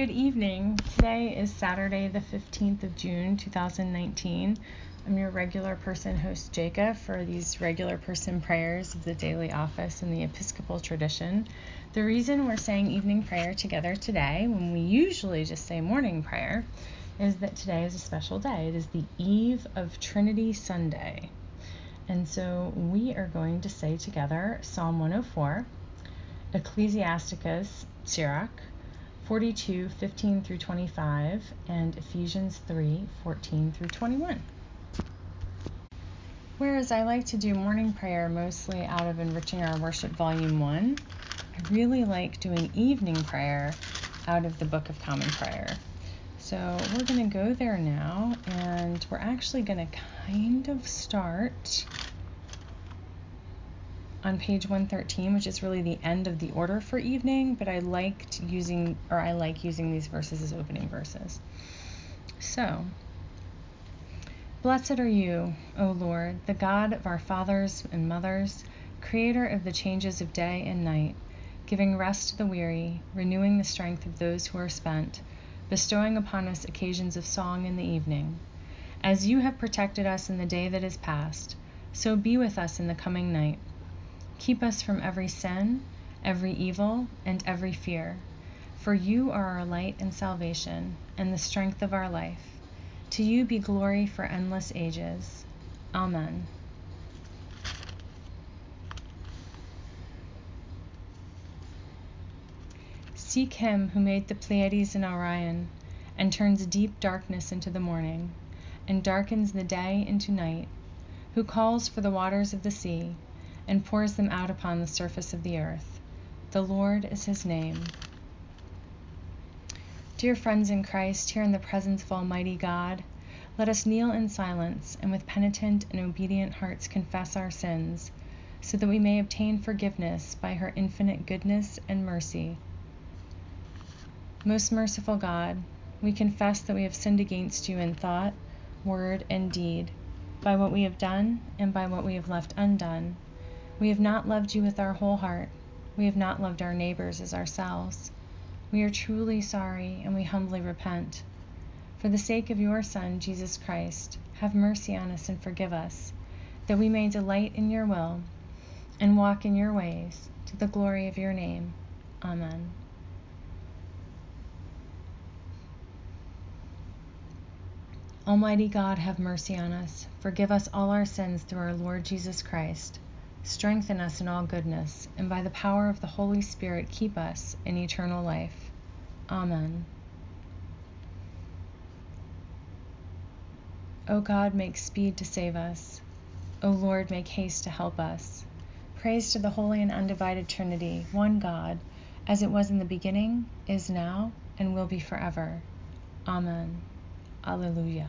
Good evening. Today is Saturday, the 15th of June, 2019. I'm your regular person host, Jacob, for these regular person prayers of the daily office in the Episcopal tradition. The reason we're saying evening prayer together today, when we usually just say morning prayer, is that today is a special day. It is the eve of Trinity Sunday. And so we are going to say together Psalm 104, Ecclesiasticus, Sirach, 42, 15 through 25, and Ephesians 3, 14 through 21. Whereas I like to do morning prayer mostly out of Enriching Our Worship Volume 1, I really like doing evening prayer out of the Book of Common Prayer. So we're going to go there now, and we're actually going to kind of start on page 113, which is really the end of the order for evening, but I liked using, or I like using these verses as opening verses. So, Blessed are you, O Lord, the God of our fathers and mothers, creator of the changes of day and night, giving rest to the weary, renewing the strength of those who are spent, bestowing upon us occasions of song in the evening. As you have protected us in the day that is past, so be with us in the coming night Keep us from every sin, every evil, and every fear. For you are our light and salvation, and the strength of our life. To you be glory for endless ages. Amen. Seek him who made the Pleiades and Orion, and turns deep darkness into the morning, and darkens the day into night, who calls for the waters of the sea and pours them out upon the surface of the earth. The Lord is his name. Dear friends in Christ, here in the presence of Almighty God, let us kneel in silence and with penitent and obedient hearts confess our sins, so that we may obtain forgiveness by her infinite goodness and mercy. Most merciful God, we confess that we have sinned against you in thought, word, and deed, by what we have done and by what we have left undone we have not loved you with our whole heart. We have not loved our neighbors as ourselves. We are truly sorry and we humbly repent. For the sake of your Son, Jesus Christ, have mercy on us and forgive us, that we may delight in your will and walk in your ways to the glory of your name. Amen. Almighty God, have mercy on us. Forgive us all our sins through our Lord Jesus Christ strengthen us in all goodness, and by the power of the Holy Spirit keep us in eternal life. Amen. O God, make speed to save us. O Lord, make haste to help us. Praise to the holy and undivided Trinity, one God, as it was in the beginning, is now, and will be forever. Amen. Alleluia.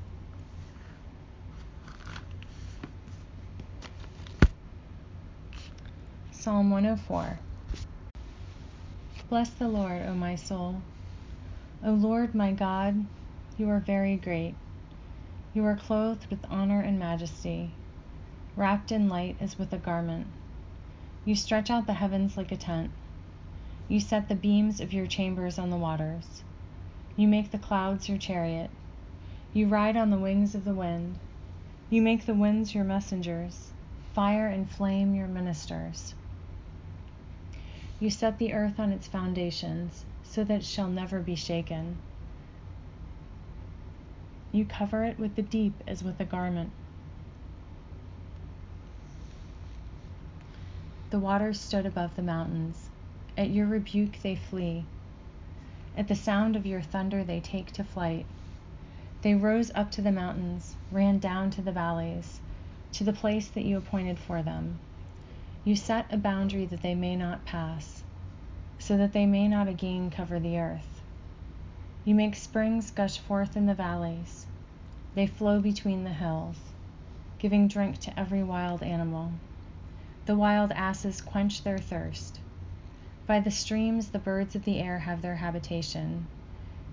Psalm 104 Bless the Lord, O my soul. O Lord my God, you are very great. You are clothed with honor and majesty, wrapped in light as with a garment. You stretch out the heavens like a tent. You set the beams of your chambers on the waters. You make the clouds your chariot. You ride on the wings of the wind. You make the winds your messengers, fire and flame your ministers. You set the earth on its foundations, so that it shall never be shaken. You cover it with the deep as with a garment. The waters stood above the mountains. At your rebuke they flee. At the sound of your thunder they take to flight. They rose up to the mountains, ran down to the valleys, to the place that you appointed for them. You set a boundary that they may not pass, so that they may not again cover the earth. You make springs gush forth in the valleys. They flow between the hills, giving drink to every wild animal. The wild asses quench their thirst. By the streams, the birds of the air have their habitation.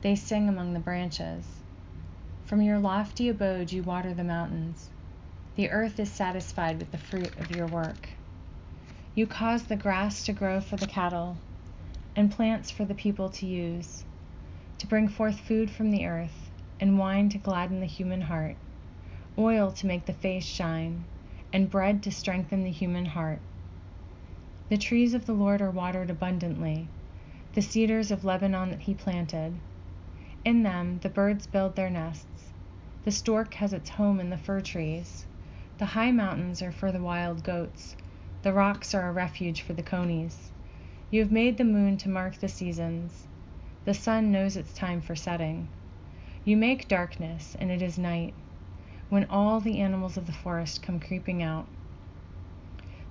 They sing among the branches. From your lofty abode, you water the mountains. The earth is satisfied with the fruit of your work. You cause the grass to grow for the cattle, and plants for the people to use, to bring forth food from the earth, and wine to gladden the human heart, oil to make the face shine, and bread to strengthen the human heart. The trees of the Lord are watered abundantly, the cedars of Lebanon that he planted. In them the birds build their nests. The stork has its home in the fir trees. The high mountains are for the wild goats the rocks are a refuge for the conies. You have made the moon to mark the seasons. The sun knows its time for setting. You make darkness, and it is night, when all the animals of the forest come creeping out.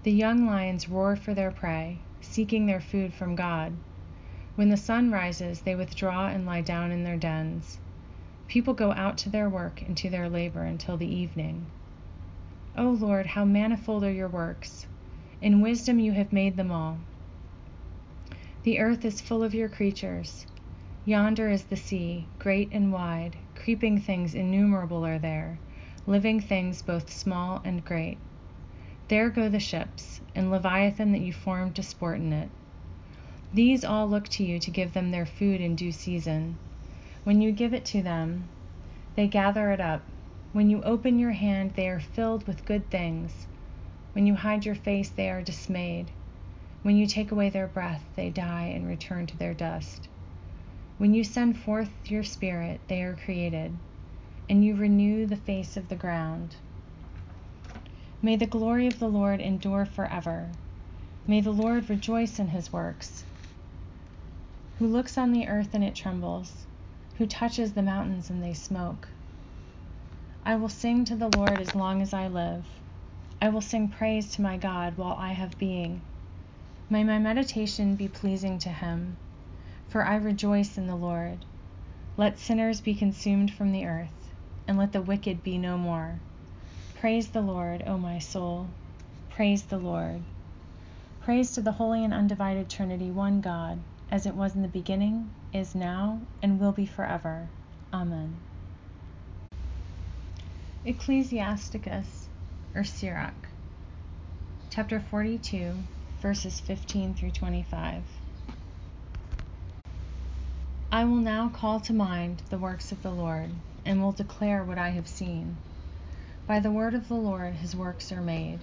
The young lions roar for their prey, seeking their food from God. When the sun rises, they withdraw and lie down in their dens. People go out to their work and to their labor until the evening. O Lord, how manifold are your works! In wisdom you have made them all. The earth is full of your creatures. Yonder is the sea, great and wide. Creeping things innumerable are there, living things both small and great. There go the ships, and Leviathan that you formed to sport in it. These all look to you to give them their food in due season. When you give it to them, they gather it up. When you open your hand, they are filled with good things. When you hide your face, they are dismayed. When you take away their breath, they die and return to their dust. When you send forth your spirit, they are created, and you renew the face of the ground. May the glory of the Lord endure forever. May the Lord rejoice in his works. Who looks on the earth and it trembles, who touches the mountains and they smoke. I will sing to the Lord as long as I live. I will sing praise to my God while I have being. May my meditation be pleasing to him, for I rejoice in the Lord. Let sinners be consumed from the earth, and let the wicked be no more. Praise the Lord, O my soul. Praise the Lord. Praise to the holy and undivided Trinity, one God, as it was in the beginning, is now, and will be forever. Amen. Ecclesiasticus or Sirach, chapter 42, verses 15 through 25. I will now call to mind the works of the Lord, and will declare what I have seen. By the word of the Lord his works are made,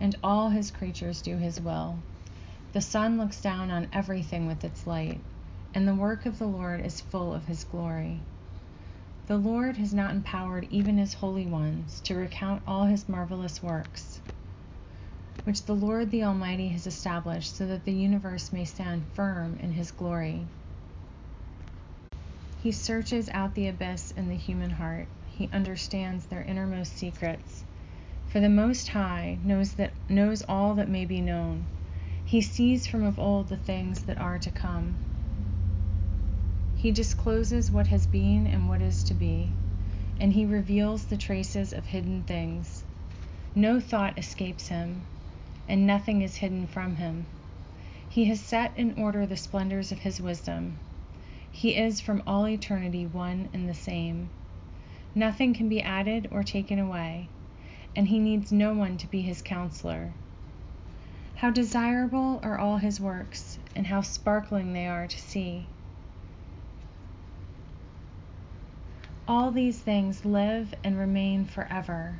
and all his creatures do his will. The sun looks down on everything with its light, and the work of the Lord is full of his glory. The Lord has not empowered even his holy ones to recount all his marvelous works, which the Lord the Almighty has established so that the universe may stand firm in his glory. He searches out the abyss in the human heart. He understands their innermost secrets. For the Most High knows that knows all that may be known. He sees from of old the things that are to come. He discloses what has been and what is to be, and he reveals the traces of hidden things. No thought escapes him, and nothing is hidden from him. He has set in order the splendors of his wisdom. He is from all eternity one and the same. Nothing can be added or taken away, and he needs no one to be his counselor. How desirable are all his works, and how sparkling they are to see. All these things live and remain forever.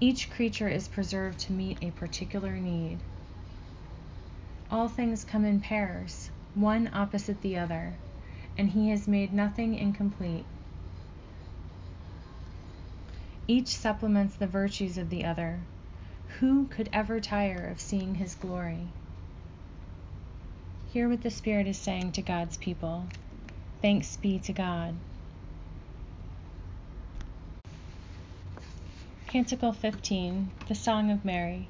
Each creature is preserved to meet a particular need. All things come in pairs, one opposite the other, and he has made nothing incomplete. Each supplements the virtues of the other. Who could ever tire of seeing his glory? Hear what the Spirit is saying to God's people. Thanks be to God. Canticle 15 The Song of Mary.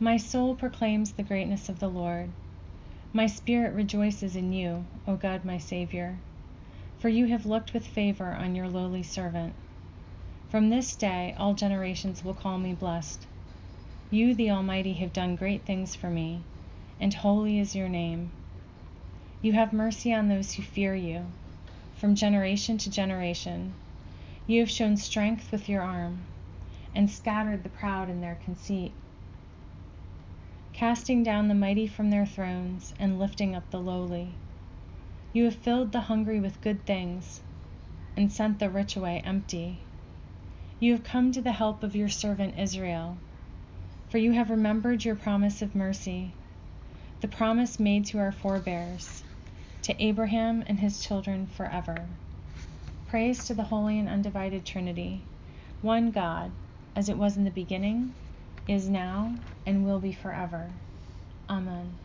My soul proclaims the greatness of the Lord. My spirit rejoices in you, O God my Saviour, for you have looked with favor on your lowly servant. From this day, all generations will call me blessed. You, the Almighty, have done great things for me, and holy is your name. You have mercy on those who fear you, from generation to generation. You have shown strength with your arm, and scattered the proud in their conceit, casting down the mighty from their thrones, and lifting up the lowly. You have filled the hungry with good things, and sent the rich away empty. You have come to the help of your servant Israel, for you have remembered your promise of mercy, the promise made to our forebears, to Abraham and his children forever. Praise to the Holy and Undivided Trinity, one God, as it was in the beginning, is now, and will be forever. Amen.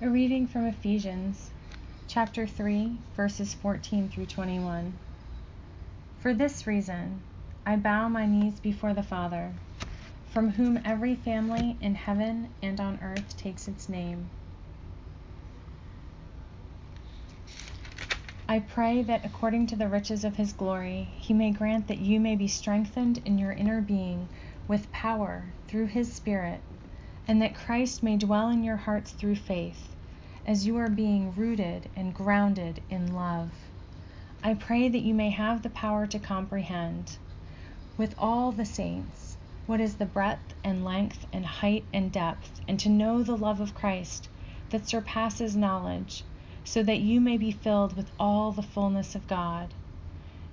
A reading from Ephesians chapter 3, verses 14 through 21. For this reason, I bow my knees before the Father, from whom every family in heaven and on earth takes its name. I pray that according to the riches of his glory, he may grant that you may be strengthened in your inner being with power through his Spirit, and that Christ may dwell in your hearts through faith as you are being rooted and grounded in love. I pray that you may have the power to comprehend, with all the saints, what is the breadth and length and height and depth, and to know the love of Christ that surpasses knowledge, so that you may be filled with all the fullness of God.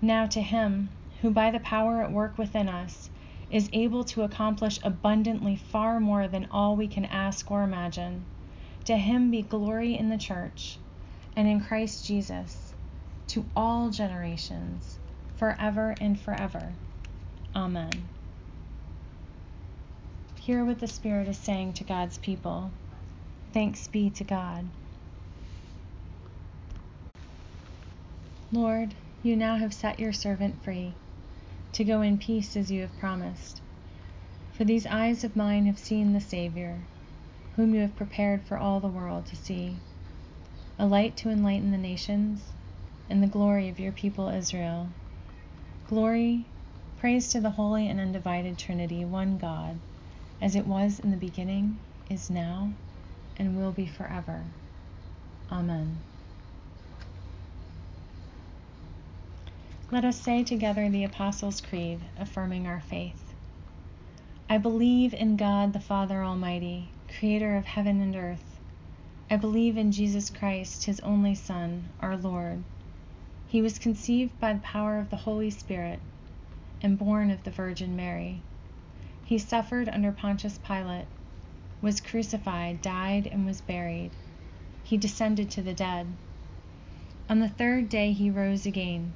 Now to Him, who by the power at work within us, is able to accomplish abundantly far more than all we can ask or imagine to him be glory in the church and in Christ Jesus to all generations, forever and forever. Amen. Hear what the Spirit is saying to God's people. Thanks be to God. Lord, you now have set your servant free to go in peace as you have promised. For these eyes of mine have seen the Savior whom you have prepared for all the world to see, a light to enlighten the nations, and the glory of your people Israel. Glory, praise to the holy and undivided Trinity, one God, as it was in the beginning, is now, and will be forever. Amen. Let us say together the Apostles' Creed, affirming our faith. I believe in God the Father Almighty creator of heaven and earth. I believe in Jesus Christ, his only Son, our Lord. He was conceived by the power of the Holy Spirit and born of the Virgin Mary. He suffered under Pontius Pilate, was crucified, died, and was buried. He descended to the dead. On the third day he rose again.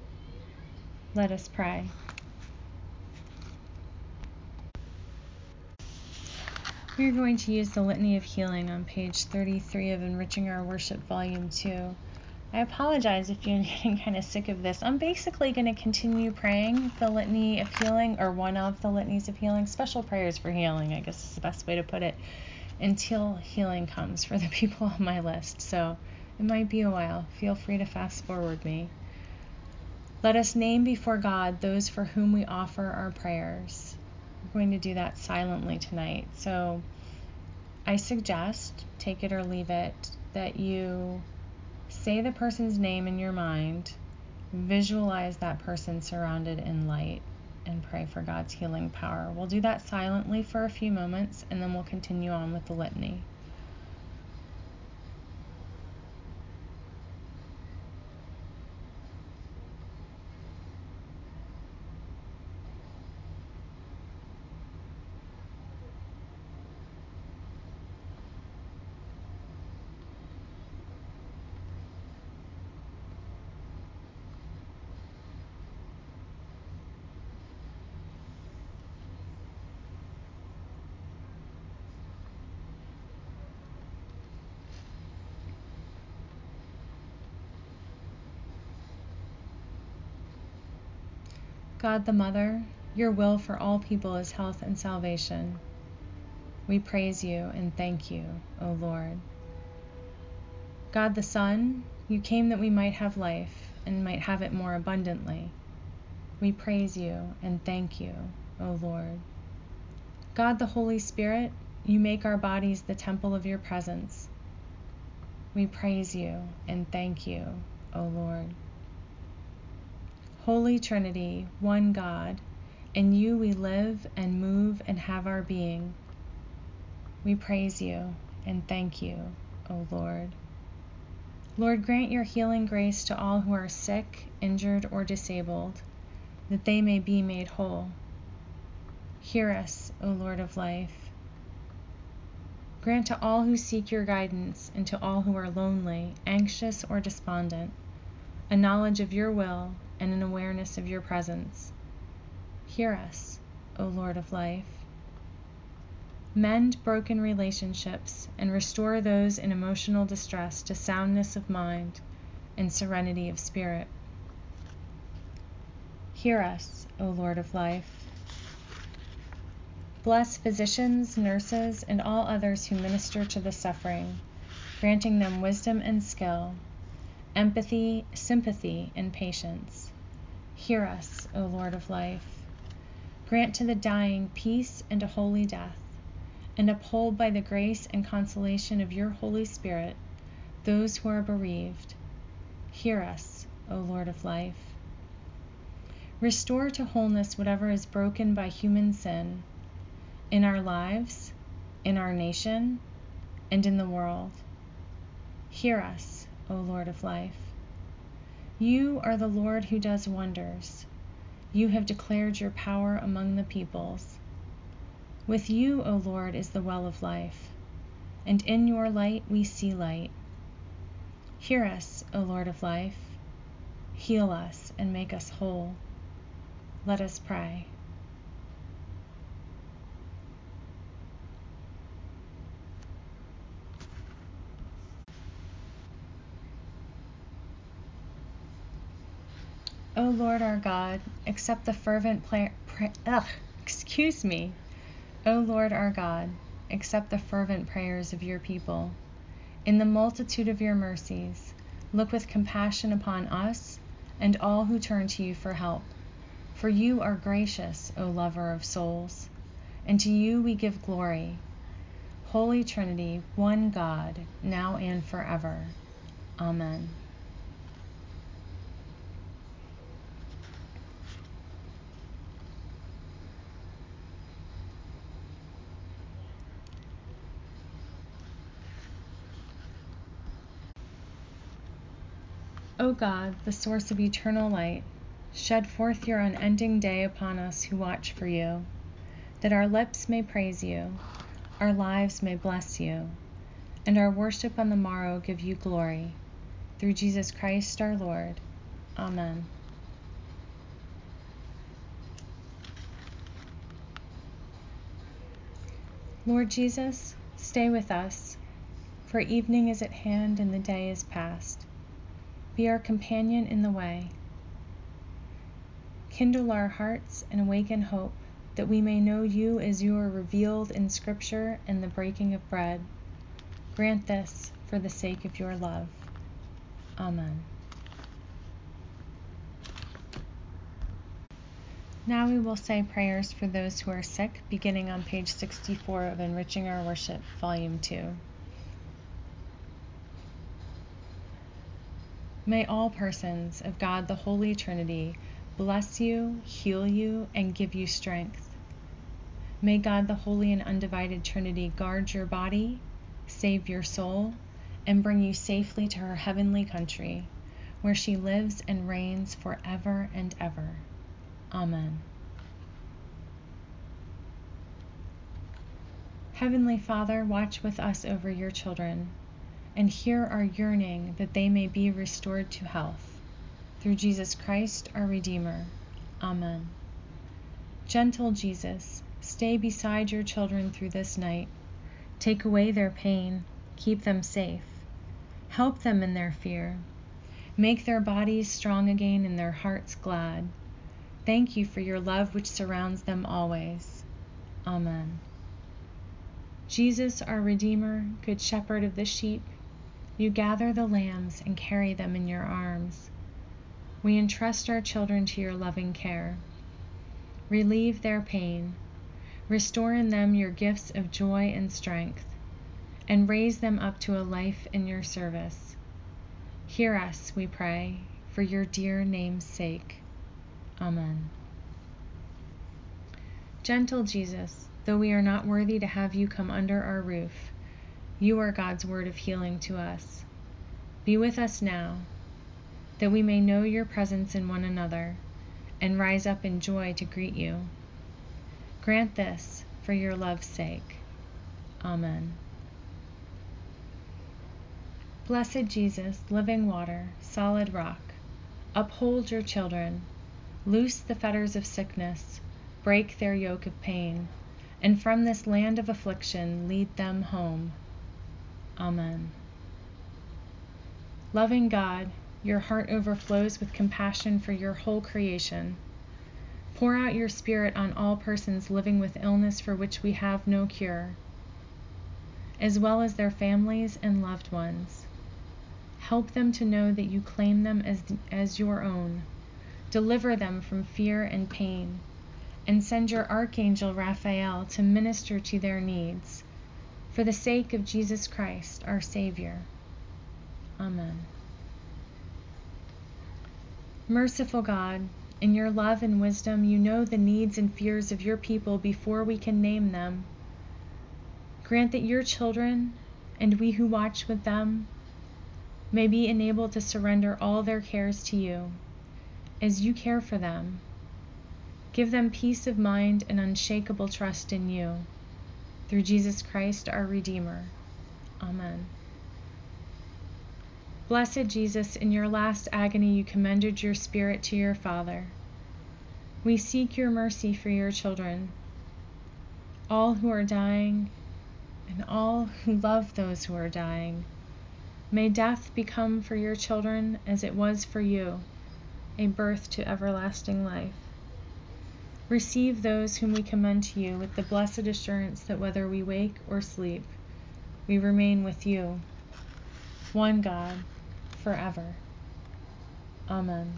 Let us pray. We are going to use the Litany of Healing on page 33 of Enriching Our Worship, Volume 2. I apologize if you're getting kind of sick of this. I'm basically going to continue praying the Litany of Healing, or one of the Litanies of Healing, special prayers for healing, I guess is the best way to put it, until healing comes for the people on my list. So it might be a while. Feel free to fast forward me. Let us name before God those for whom we offer our prayers. We're going to do that silently tonight. So I suggest, take it or leave it, that you say the person's name in your mind, visualize that person surrounded in light, and pray for God's healing power. We'll do that silently for a few moments and then we'll continue on with the litany. God the Mother, your will for all people is health and salvation. We praise you and thank you, O Lord. God the Son, you came that we might have life and might have it more abundantly. We praise you and thank you, O Lord. God the Holy Spirit, you make our bodies the temple of your presence. We praise you and thank you, O Lord. Holy Trinity, one God, in you we live and move and have our being. We praise you and thank you, O Lord. Lord, grant your healing grace to all who are sick, injured, or disabled, that they may be made whole. Hear us, O Lord of life. Grant to all who seek your guidance and to all who are lonely, anxious, or despondent a knowledge of your will and an awareness of your presence. Hear us, O Lord of life. Mend broken relationships and restore those in emotional distress to soundness of mind and serenity of spirit. Hear us, O Lord of life. Bless physicians, nurses, and all others who minister to the suffering, granting them wisdom and skill, empathy, sympathy, and patience. Hear us, O Lord of life. Grant to the dying peace and a holy death, and uphold by the grace and consolation of your Holy Spirit those who are bereaved. Hear us, O Lord of life. Restore to wholeness whatever is broken by human sin in our lives, in our nation, and in the world. Hear us, O Lord of life. You are the Lord who does wonders. You have declared your power among the peoples. With you, O Lord, is the well of life, and in your light we see light. Hear us, O Lord of life. Heal us and make us whole. Let us pray. O Lord our God, accept the fervent prayer. Ugh, excuse me. O Lord our God, accept the fervent prayers of your people. In the multitude of your mercies, look with compassion upon us and all who turn to you for help. For you are gracious, O lover of souls, and to you we give glory. Holy Trinity, one God, now and forever. Amen. O God, the source of eternal light, shed forth your unending day upon us who watch for you, that our lips may praise you, our lives may bless you, and our worship on the morrow give you glory. Through Jesus Christ our Lord. Amen. Lord Jesus, stay with us, for evening is at hand and the day is past. Be our companion in the way. Kindle our hearts and awaken hope that we may know you as you are revealed in Scripture and the breaking of bread. Grant this for the sake of your love. Amen. Now we will say prayers for those who are sick, beginning on page 64 of Enriching Our Worship, Volume 2. May all persons of God the Holy Trinity bless you, heal you, and give you strength. May God the Holy and Undivided Trinity guard your body, save your soul, and bring you safely to her heavenly country, where she lives and reigns forever and ever. Amen. Heavenly Father, watch with us over your children and hear our yearning that they may be restored to health. Through Jesus Christ, our Redeemer. Amen. Gentle Jesus, stay beside your children through this night. Take away their pain, keep them safe, help them in their fear, make their bodies strong again and their hearts glad. Thank you for your love which surrounds them always. Amen. Jesus, our Redeemer, Good Shepherd of the sheep, you gather the lambs and carry them in your arms. We entrust our children to your loving care. Relieve their pain. Restore in them your gifts of joy and strength, and raise them up to a life in your service. Hear us, we pray, for your dear name's sake. Amen. Gentle Jesus, though we are not worthy to have you come under our roof, you are God's word of healing to us. Be with us now, that we may know your presence in one another and rise up in joy to greet you. Grant this for your love's sake. Amen. Blessed Jesus, living water, solid rock, uphold your children, loose the fetters of sickness break their yoke of pain, and from this land of affliction lead them home. Amen. Loving God, your heart overflows with compassion for your whole creation. Pour out your Spirit on all persons living with illness for which we have no cure, as well as their families and loved ones. Help them to know that you claim them as, as your own. Deliver them from fear and pain and send your archangel Raphael to minister to their needs, for the sake of Jesus Christ, our Savior. Amen. Merciful God, in your love and wisdom, you know the needs and fears of your people before we can name them. Grant that your children and we who watch with them may be enabled to surrender all their cares to you as you care for them Give them peace of mind and unshakable trust in you. Through Jesus Christ, our Redeemer. Amen. Blessed Jesus, in your last agony you commended your spirit to your Father. We seek your mercy for your children, all who are dying, and all who love those who are dying. May death become for your children as it was for you, a birth to everlasting life. Receive those whom we commend to you with the blessed assurance that whether we wake or sleep, we remain with you, one God, forever. Amen.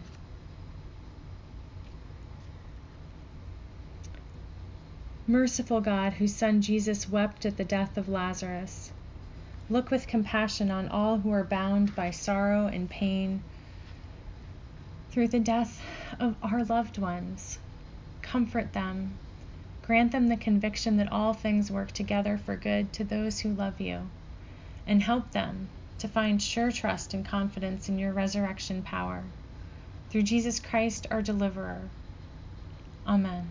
Merciful God, whose Son Jesus wept at the death of Lazarus, look with compassion on all who are bound by sorrow and pain through the death of our loved ones comfort them. Grant them the conviction that all things work together for good to those who love you, and help them to find sure trust and confidence in your resurrection power. Through Jesus Christ, our deliverer. Amen.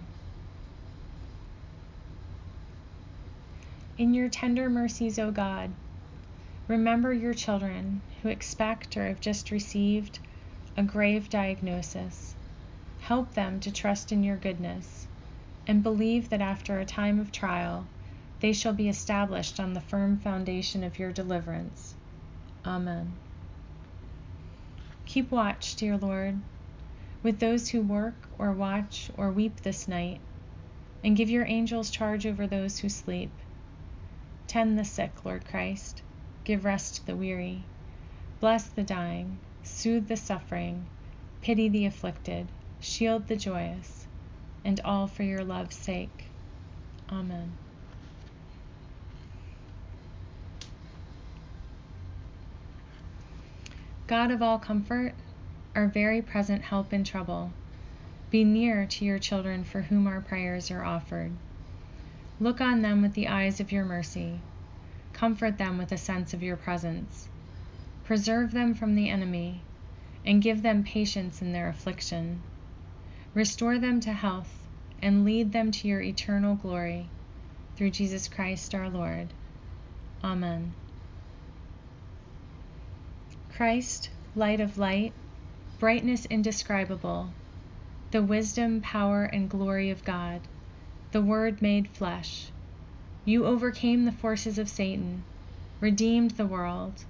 In your tender mercies, O God, remember your children who expect or have just received a grave diagnosis Help them to trust in your goodness, and believe that after a time of trial, they shall be established on the firm foundation of your deliverance. Amen. Keep watch, dear Lord, with those who work or watch or weep this night, and give your angels charge over those who sleep. Tend the sick, Lord Christ. Give rest to the weary. Bless the dying. Soothe the suffering. Pity the afflicted shield the joyous, and all for your love's sake. Amen. God of all comfort, our very present help in trouble, be near to your children for whom our prayers are offered. Look on them with the eyes of your mercy. Comfort them with a sense of your presence. Preserve them from the enemy, and give them patience in their affliction Restore them to health and lead them to your eternal glory. Through Jesus Christ our Lord. Amen. Christ, light of light, brightness indescribable, the wisdom, power, and glory of God, the Word made flesh. You overcame the forces of Satan, redeemed the world,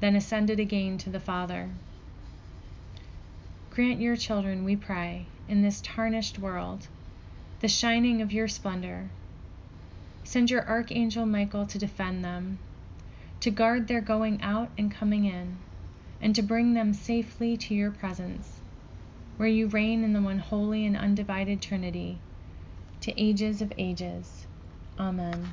then ascended again to the Father. Grant your children, we pray in this tarnished world, the shining of your splendor. Send your archangel Michael to defend them, to guard their going out and coming in, and to bring them safely to your presence, where you reign in the one holy and undivided Trinity, to ages of ages. Amen.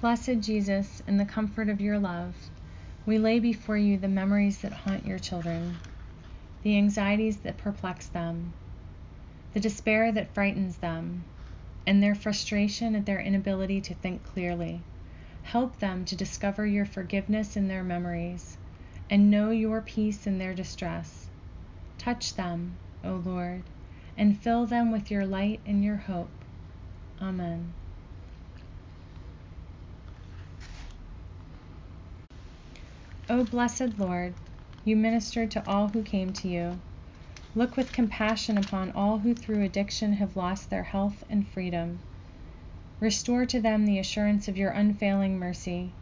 Blessed Jesus, in the comfort of your love, we lay before you the memories that haunt your children, the anxieties that perplex them, the despair that frightens them, and their frustration at their inability to think clearly. Help them to discover your forgiveness in their memories and know your peace in their distress. Touch them, O Lord, and fill them with your light and your hope. Amen. O blessed Lord, you ministered to all who came to you. Look with compassion upon all who through addiction have lost their health and freedom. Restore to them the assurance of your unfailing mercy.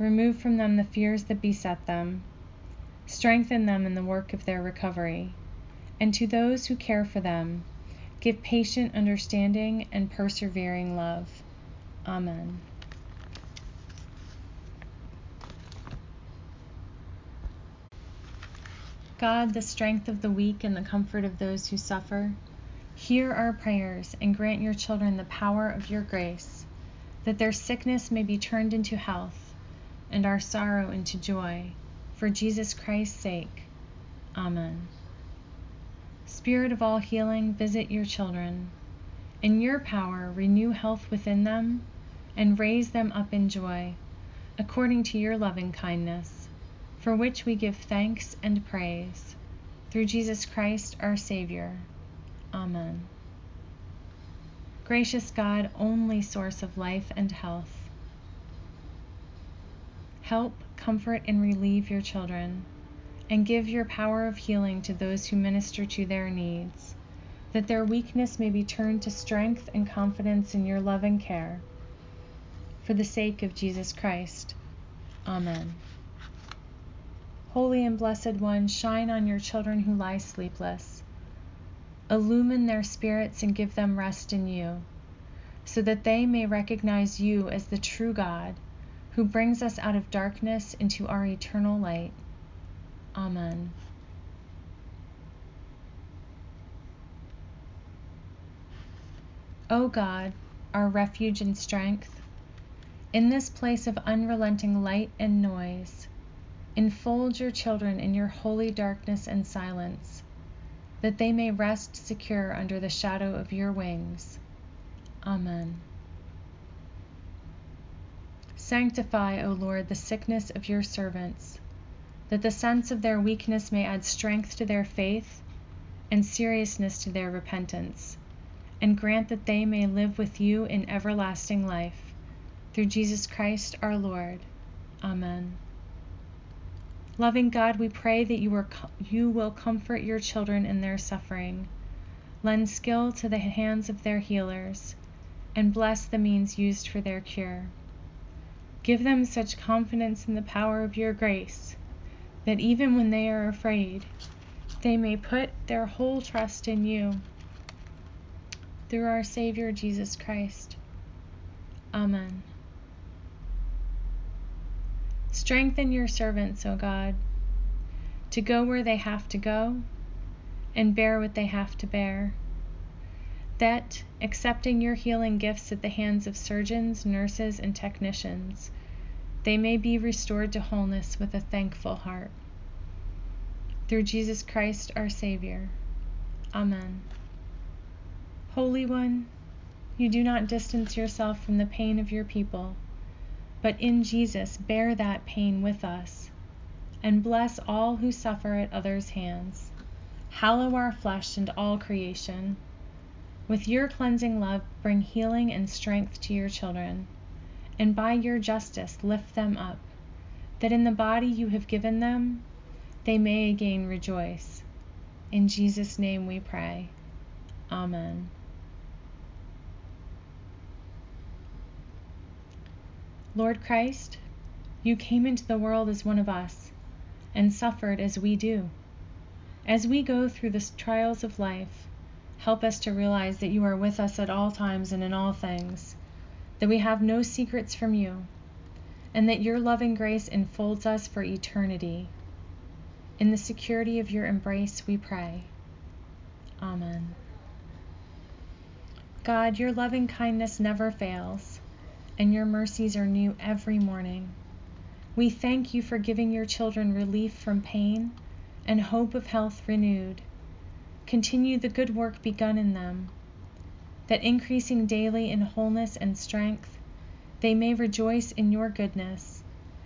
Remove from them the fears that beset them. Strengthen them in the work of their recovery. And to those who care for them, give patient understanding and persevering love. Amen. God, the strength of the weak and the comfort of those who suffer, hear our prayers and grant your children the power of your grace, that their sickness may be turned into health and our sorrow into joy, for Jesus Christ's sake. Amen. Spirit of all healing, visit your children. In your power, renew health within them and raise them up in joy, according to your loving kindness for which we give thanks and praise. Through Jesus Christ our Savior. Amen. Gracious God, only source of life and health, help, comfort, and relieve your children, and give your power of healing to those who minister to their needs, that their weakness may be turned to strength and confidence in your love and care. For the sake of Jesus Christ. Amen. Holy and Blessed One, shine on your children who lie sleepless. Illumine their spirits and give them rest in you, so that they may recognize you as the true God, who brings us out of darkness into our eternal light. Amen. O God, our refuge and strength, in this place of unrelenting light and noise, Enfold your children in your holy darkness and silence, that they may rest secure under the shadow of your wings. Amen. Sanctify, O Lord, the sickness of your servants, that the sense of their weakness may add strength to their faith and seriousness to their repentance, and grant that they may live with you in everlasting life. Through Jesus Christ our Lord. Amen. Loving God, we pray that you, are, you will comfort your children in their suffering, lend skill to the hands of their healers, and bless the means used for their cure. Give them such confidence in the power of your grace that even when they are afraid, they may put their whole trust in you. Through our Savior Jesus Christ. Amen. Strengthen your servants, O God, to go where they have to go and bear what they have to bear. That, accepting your healing gifts at the hands of surgeons, nurses, and technicians, they may be restored to wholeness with a thankful heart. Through Jesus Christ our Savior. Amen. Holy One, you do not distance yourself from the pain of your people but in Jesus bear that pain with us, and bless all who suffer at others' hands. Hallow our flesh and all creation. With your cleansing love, bring healing and strength to your children, and by your justice lift them up, that in the body you have given them, they may again rejoice. In Jesus' name we pray. Amen. Lord Christ, you came into the world as one of us and suffered as we do. As we go through the trials of life, help us to realize that you are with us at all times and in all things, that we have no secrets from you, and that your loving grace enfolds us for eternity. In the security of your embrace, we pray. Amen. God, your loving kindness never fails, and your mercies are new every morning. We thank you for giving your children relief from pain and hope of health renewed. Continue the good work begun in them, that increasing daily in wholeness and strength, they may rejoice in your goodness,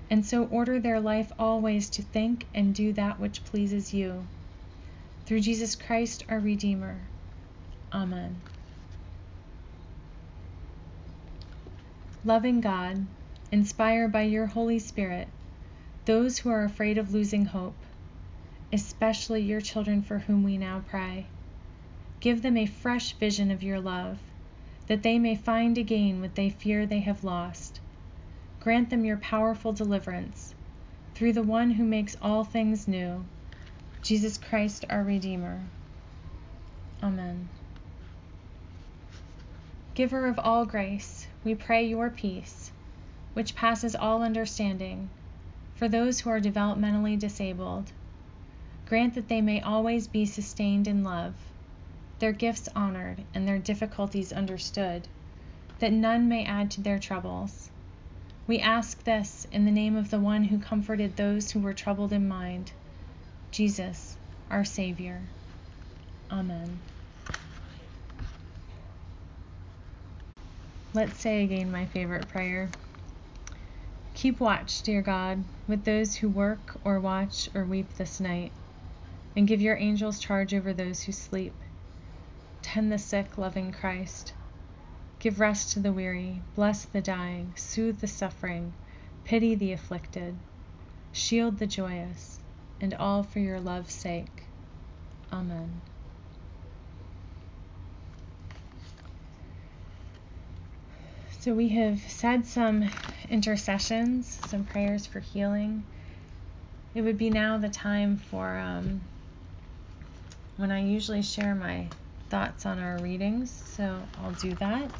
and so order their life always to think and do that which pleases you. Through Jesus Christ, our Redeemer. Amen. Loving God, inspire by your Holy Spirit those who are afraid of losing hope, especially your children for whom we now pray. Give them a fresh vision of your love, that they may find again what they fear they have lost. Grant them your powerful deliverance through the one who makes all things new, Jesus Christ our Redeemer. Amen. Giver of all grace, we pray your peace which passes all understanding, for those who are developmentally disabled. Grant that they may always be sustained in love, their gifts honored, and their difficulties understood, that none may add to their troubles. We ask this in the name of the one who comforted those who were troubled in mind, Jesus, our Savior. Amen. Let's say again my favorite prayer. Keep watch, dear God, with those who work or watch or weep this night, and give your angels charge over those who sleep. Tend the sick, loving Christ. Give rest to the weary, bless the dying, soothe the suffering, pity the afflicted, shield the joyous, and all for your love's sake. Amen. So we have said some intercessions, some prayers for healing. It would be now the time for um, when I usually share my thoughts on our readings, so I'll do that.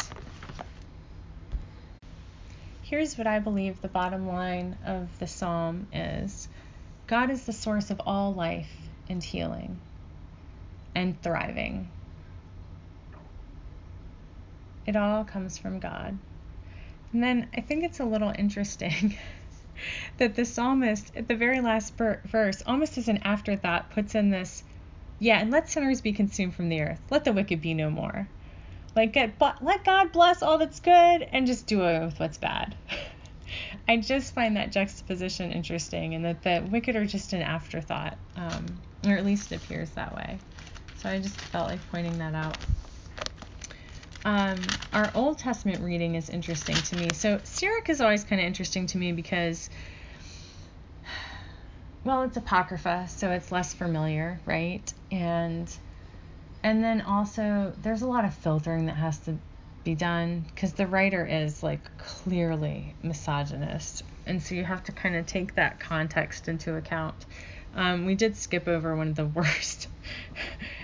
Here's what I believe the bottom line of the psalm is God is the source of all life and healing and thriving. It all comes from God. And then I think it's a little interesting that the psalmist, at the very last verse, almost as an afterthought, puts in this, yeah, and let sinners be consumed from the earth. Let the wicked be no more. Like, get, let God bless all that's good and just do away with what's bad. I just find that juxtaposition interesting and that the wicked are just an afterthought, um, or at least it appears that way. So I just felt like pointing that out. Um, our Old Testament reading is interesting to me. So Sirach is always kind of interesting to me because, well, it's apocrypha, so it's less familiar, right? And and then also there's a lot of filtering that has to be done because the writer is like clearly misogynist, and so you have to kind of take that context into account. Um, we did skip over one of the worst.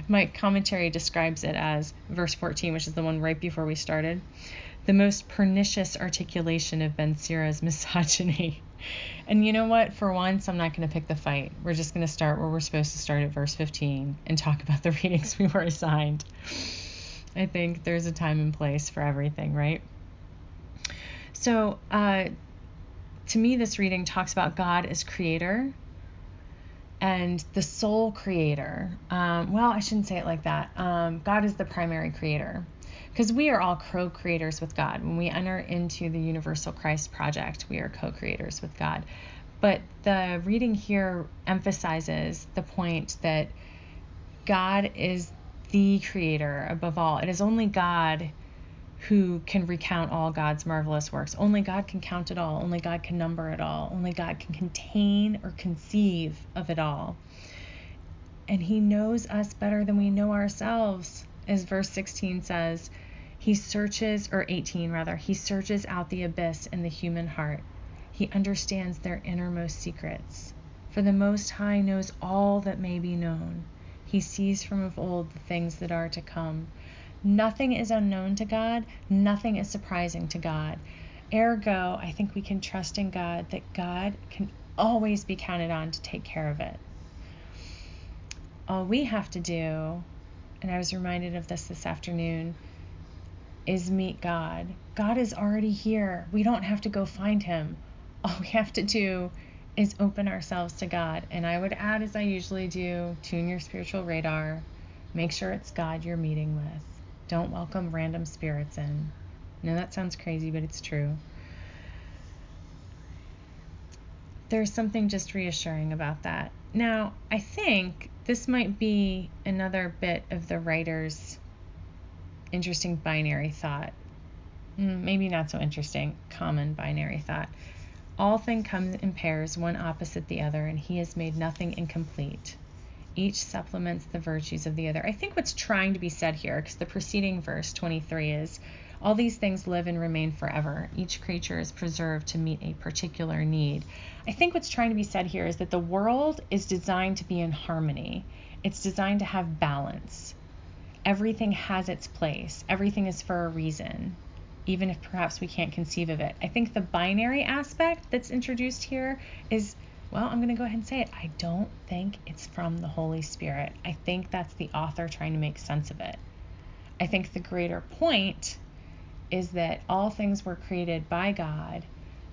My commentary describes it as verse 14, which is the one right before we started. The most pernicious articulation of Ben Sira's misogyny. And you know what? For once, I'm not going to pick the fight. We're just going to start where we're supposed to start at verse 15 and talk about the readings we were assigned. I think there's a time and place for everything, right? So, uh, to me, this reading talks about God as creator and the sole creator. Um, well, I shouldn't say it like that. Um, God is the primary creator because we are all co creators with God. When we enter into the Universal Christ Project, we are co creators with God. But the reading here emphasizes the point that God is the creator above all. It is only God who can recount all God's marvelous works. Only God can count it all. Only God can number it all. Only God can contain or conceive of it all. And He knows us better than we know ourselves, as verse 16 says. He searches, or 18 rather, He searches out the abyss in the human heart. He understands their innermost secrets. For the Most High knows all that may be known. He sees from of old the things that are to come. Nothing is unknown to God, nothing is surprising to God. Ergo, I think we can trust in God that God can always be counted on to take care of it. All we have to do, and I was reminded of this this afternoon, is meet God. God is already here. We don't have to go find him. All we have to do is open ourselves to God. And I would add, as I usually do, tune your spiritual radar. Make sure it's God you're meeting with. Don't welcome random spirits in. I know that sounds crazy, but it's true. There's something just reassuring about that. Now, I think this might be another bit of the writer's interesting binary thought. Hmm, maybe not so interesting, common binary thought. All thing comes in pairs, one opposite the other, and he has made nothing incomplete each supplements the virtues of the other. I think what's trying to be said here, because the preceding verse 23 is all these things live and remain forever. Each creature is preserved to meet a particular need. I think what's trying to be said here is that the world is designed to be in harmony, it's designed to have balance. Everything has its place, everything is for a reason, even if perhaps we can't conceive of it. I think the binary aspect that's introduced here is well, I'm going to go ahead and say it. I don't think it's from the Holy Spirit. I think that's the author trying to make sense of it. I think the greater point is that all things were created by God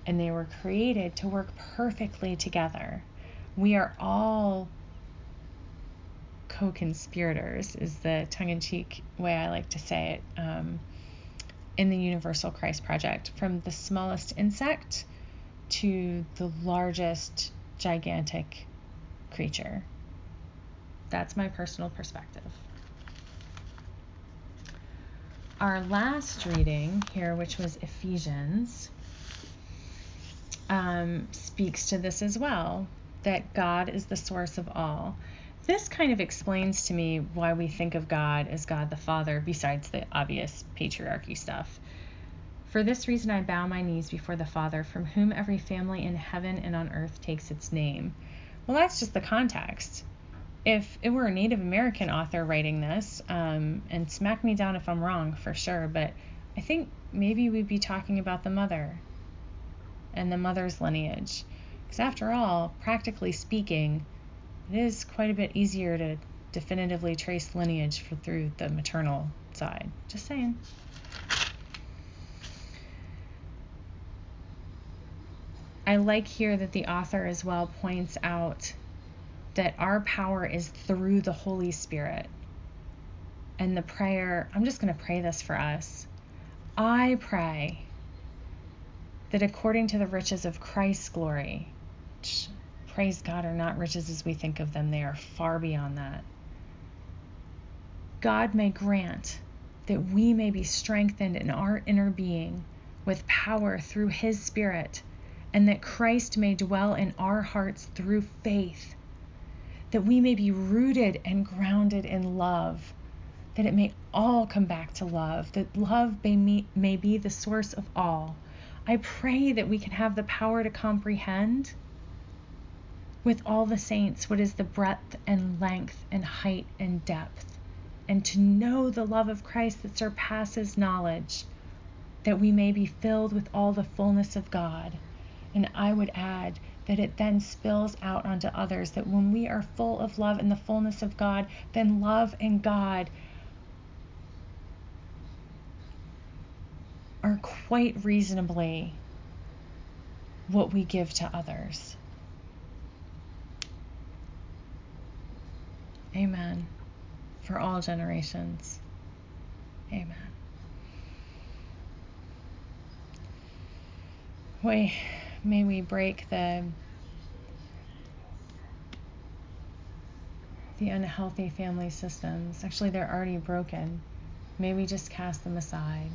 and they were created to work perfectly together. We are all co conspirators, is the tongue in cheek way I like to say it, um, in the Universal Christ Project. From the smallest insect to the largest gigantic creature. That's my personal perspective. Our last reading here, which was Ephesians, um, speaks to this as well that God is the source of all. This kind of explains to me why we think of God as God the Father, besides the obvious patriarchy stuff. For this reason, I bow my knees before the Father, from whom every family in heaven and on earth takes its name. Well, that's just the context. If it were a Native American author writing this, um, and smack me down if I'm wrong for sure, but I think maybe we'd be talking about the mother and the mother's lineage. Because after all, practically speaking, it is quite a bit easier to definitively trace lineage for, through the maternal side. Just saying. I like here that the author as well points out that our power is through the Holy Spirit. And the prayer, I'm just going to pray this for us. I pray that according to the riches of Christ's glory, praise God, are not riches as we think of them, they are far beyond that. God may grant that we may be strengthened in our inner being with power through His Spirit and that Christ may dwell in our hearts through faith, that we may be rooted and grounded in love, that it may all come back to love, that love may, may be the source of all. I pray that we can have the power to comprehend with all the saints what is the breadth and length and height and depth, and to know the love of Christ that surpasses knowledge, that we may be filled with all the fullness of God. And I would add that it then spills out onto others, that when we are full of love and the fullness of God, then love and God are quite reasonably what we give to others. Amen. For all generations. Amen. Wait may we break the the unhealthy family systems. Actually, they're already broken. May we just cast them aside.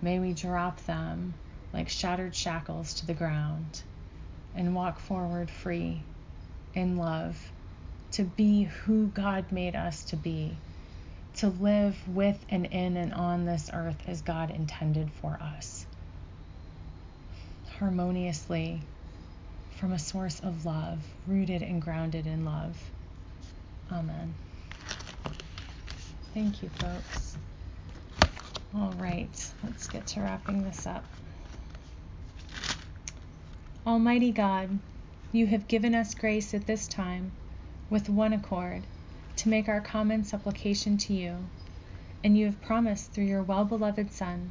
May we drop them like shattered shackles to the ground and walk forward free in love to be who God made us to be, to live with and in and on this earth as God intended for us harmoniously from a source of love, rooted and grounded in love. Amen. Thank you, folks. All right, let's get to wrapping this up. Almighty God, you have given us grace at this time, with one accord, to make our common supplication to you, and you have promised through your well beloved Son